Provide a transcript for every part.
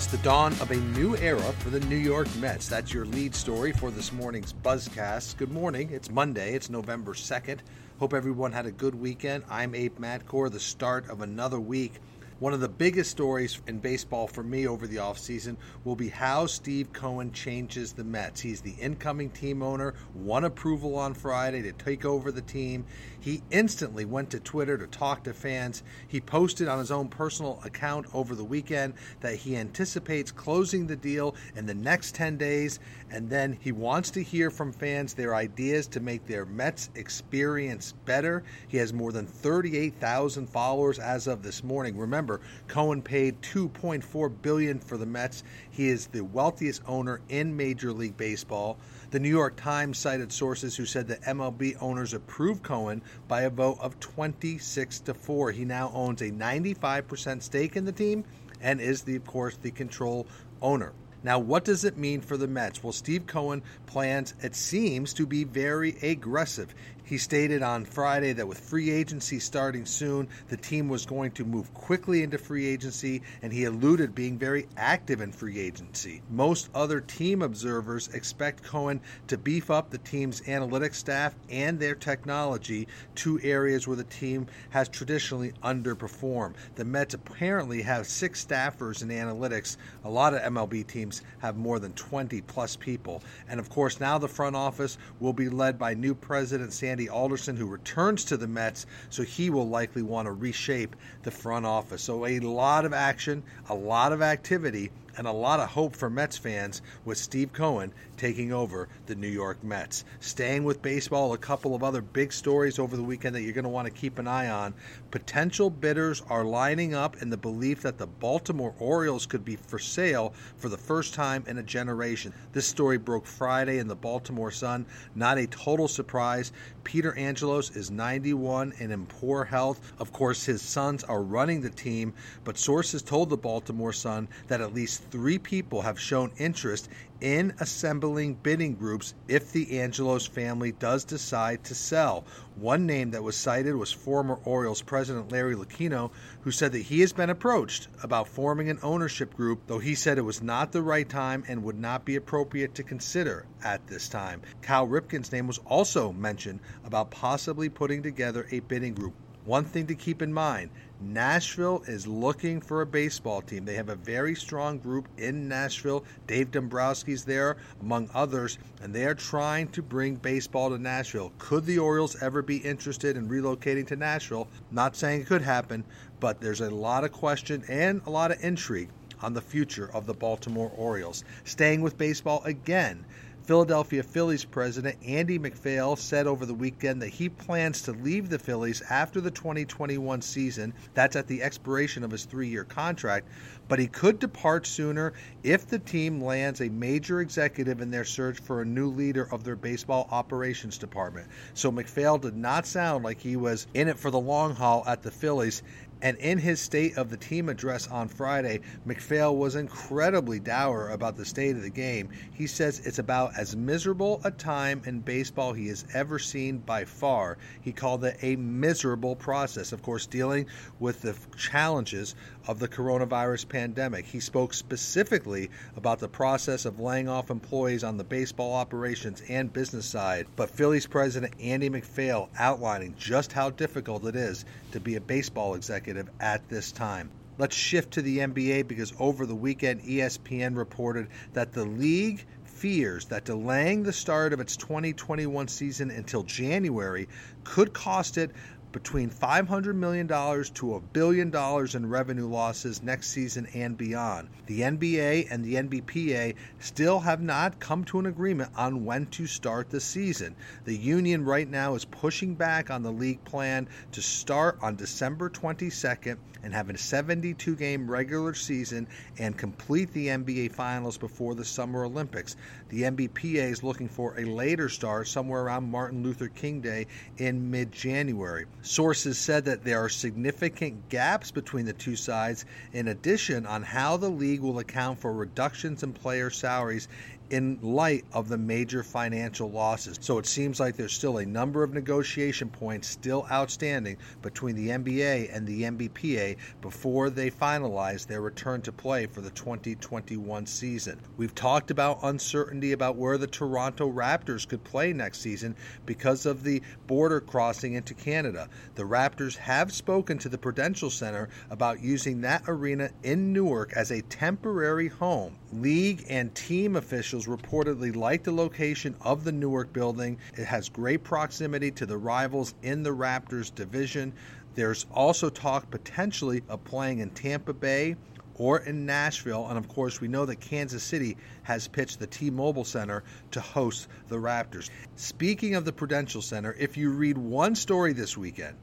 It's the dawn of a new era for the New York Mets. That's your lead story for this morning's Buzzcast. Good morning. It's Monday. It's November 2nd. Hope everyone had a good weekend. I'm Abe Madkour, the start of another week one of the biggest stories in baseball for me over the offseason will be how Steve Cohen changes the Mets. He's the incoming team owner, won approval on Friday to take over the team. He instantly went to Twitter to talk to fans. He posted on his own personal account over the weekend that he anticipates closing the deal in the next 10 days, and then he wants to hear from fans their ideas to make their Mets experience better. He has more than 38,000 followers as of this morning. Remember, Cohen paid 2.4 billion for the Mets. He is the wealthiest owner in Major League Baseball. The New York Times cited sources who said that MLB owners approved Cohen by a vote of 26 to 4. He now owns a 95% stake in the team and is the of course the control owner. Now, what does it mean for the Mets? Well, Steve Cohen plans, it seems, to be very aggressive. He stated on Friday that with free agency starting soon, the team was going to move quickly into free agency, and he alluded being very active in free agency. Most other team observers expect Cohen to beef up the team's analytics staff and their technology, two areas where the team has traditionally underperformed. The Mets apparently have six staffers in analytics. A lot of MLB teams have more than 20 plus people. And of course, now the front office will be led by new president Sandy Sandy Alderson, who returns to the Mets, so he will likely want to reshape the front office. So, a lot of action, a lot of activity and a lot of hope for Mets fans with Steve Cohen taking over the New York Mets. Staying with baseball, a couple of other big stories over the weekend that you're going to want to keep an eye on. Potential bidders are lining up in the belief that the Baltimore Orioles could be for sale for the first time in a generation. This story broke Friday in the Baltimore Sun. Not a total surprise. Peter Angelos is 91 and in poor health. Of course, his sons are running the team, but sources told the Baltimore Sun that at least three people have shown interest in assembling bidding groups if the Angelos family does decide to sell. One name that was cited was former Orioles president Larry Lucchino, who said that he has been approached about forming an ownership group, though he said it was not the right time and would not be appropriate to consider at this time. Cal Ripken's name was also mentioned about possibly putting together a bidding group. One thing to keep in mind Nashville is looking for a baseball team. They have a very strong group in Nashville. Dave Dombrowski's there, among others, and they are trying to bring baseball to Nashville. Could the Orioles ever be interested in relocating to Nashville? Not saying it could happen, but there's a lot of question and a lot of intrigue on the future of the Baltimore Orioles. Staying with baseball again. Philadelphia Phillies president Andy MacPhail said over the weekend that he plans to leave the Phillies after the 2021 season. That's at the expiration of his three year contract. But he could depart sooner if the team lands a major executive in their search for a new leader of their baseball operations department. So MacPhail did not sound like he was in it for the long haul at the Phillies. And in his State of the Team address on Friday, MacPhail was incredibly dour about the state of the game. He says it's about as miserable a time in baseball he has ever seen by far. He called it a miserable process, of course, dealing with the challenges of the coronavirus pandemic. He spoke specifically about the process of laying off employees on the baseball operations and business side, but Phillies president Andy MacPhail outlining just how difficult it is to be a baseball executive executive at this time. Let's shift to the NBA because over the weekend, ESPN reported that the league fears that delaying the start of its 2021 season until January could cost it between $500 million to a billion dollars in revenue losses next season and beyond. The NBA and the NBPA still have not come to an agreement on when to start the season. The union right now is pushing back on the league plan to start on December 22nd and have a 72 game regular season and complete the NBA finals before the Summer Olympics. The NBPA is looking for a later start somewhere around Martin Luther King Day in mid January. Sources said that there are significant gaps between the two sides, in addition, on how the league will account for reductions in player salaries in light of the major financial losses. So it seems like there's still a number of negotiation points still outstanding between the NBA and the NBPA before they finalize their return to play for the 2021 season. We've talked about uncertainty about where the Toronto Raptors could play next season because of the border crossing into Canada. The Raptors have spoken to the Prudential Center about using that arena in Newark as a temporary home. League and team officials reportedly like the location of the Newark building. It has great proximity to the rivals in the Raptors division. There's also talk potentially of playing in Tampa Bay or in Nashville. And of course, we know that Kansas City has pitched the T Mobile Center to host the Raptors. Speaking of the Prudential Center, if you read one story this weekend,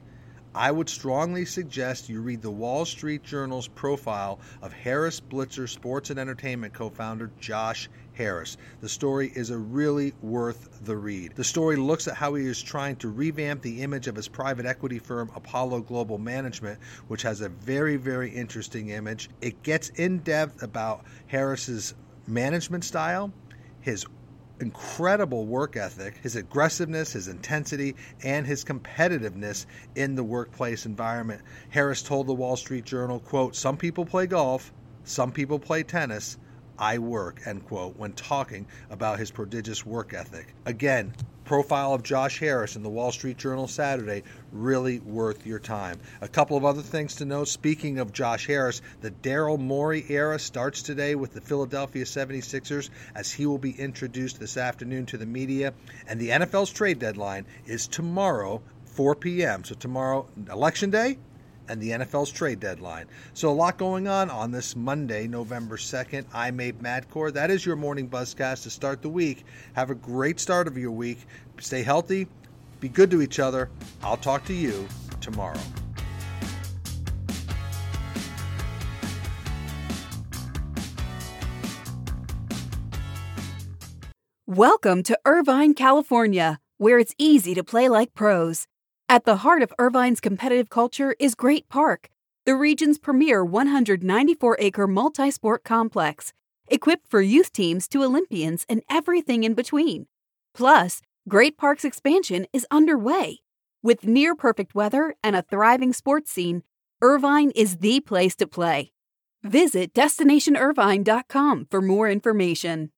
I would strongly suggest you read the Wall Street Journal's profile of Harris Blitzer Sports and Entertainment co founder Josh Harris. The story is a really worth the read. The story looks at how he is trying to revamp the image of his private equity firm Apollo Global Management, which has a very, very interesting image. It gets in depth about Harris's management style, his incredible work ethic, his aggressiveness, his intensity, and his competitiveness in the workplace environment. Harris told the Wall Street Journal, quote, "Some people play golf, some people play tennis, I work, end quote, when talking about his prodigious work ethic. Again, profile of Josh Harris in the Wall Street Journal Saturday, really worth your time. A couple of other things to note. Speaking of Josh Harris, the Daryl Morey era starts today with the Philadelphia 76ers as he will be introduced this afternoon to the media. And the NFL's trade deadline is tomorrow, 4 p.m. So tomorrow, election day, and the NFL's trade deadline. So a lot going on on this Monday, November 2nd. I'm Abe Madkour. That is your morning buzzcast to start the week. Have a great start of your week. Stay healthy. Be good to each other. I'll talk to you tomorrow. Welcome to Irvine, California, where it's easy to play like pros. At the heart of Irvine's competitive culture is Great Park, the region's premier 194 acre multi sport complex, equipped for youth teams to Olympians and everything in between. Plus, Great Park's expansion is underway. With near perfect weather and a thriving sports scene, Irvine is the place to play. Visit destinationirvine.com for more information.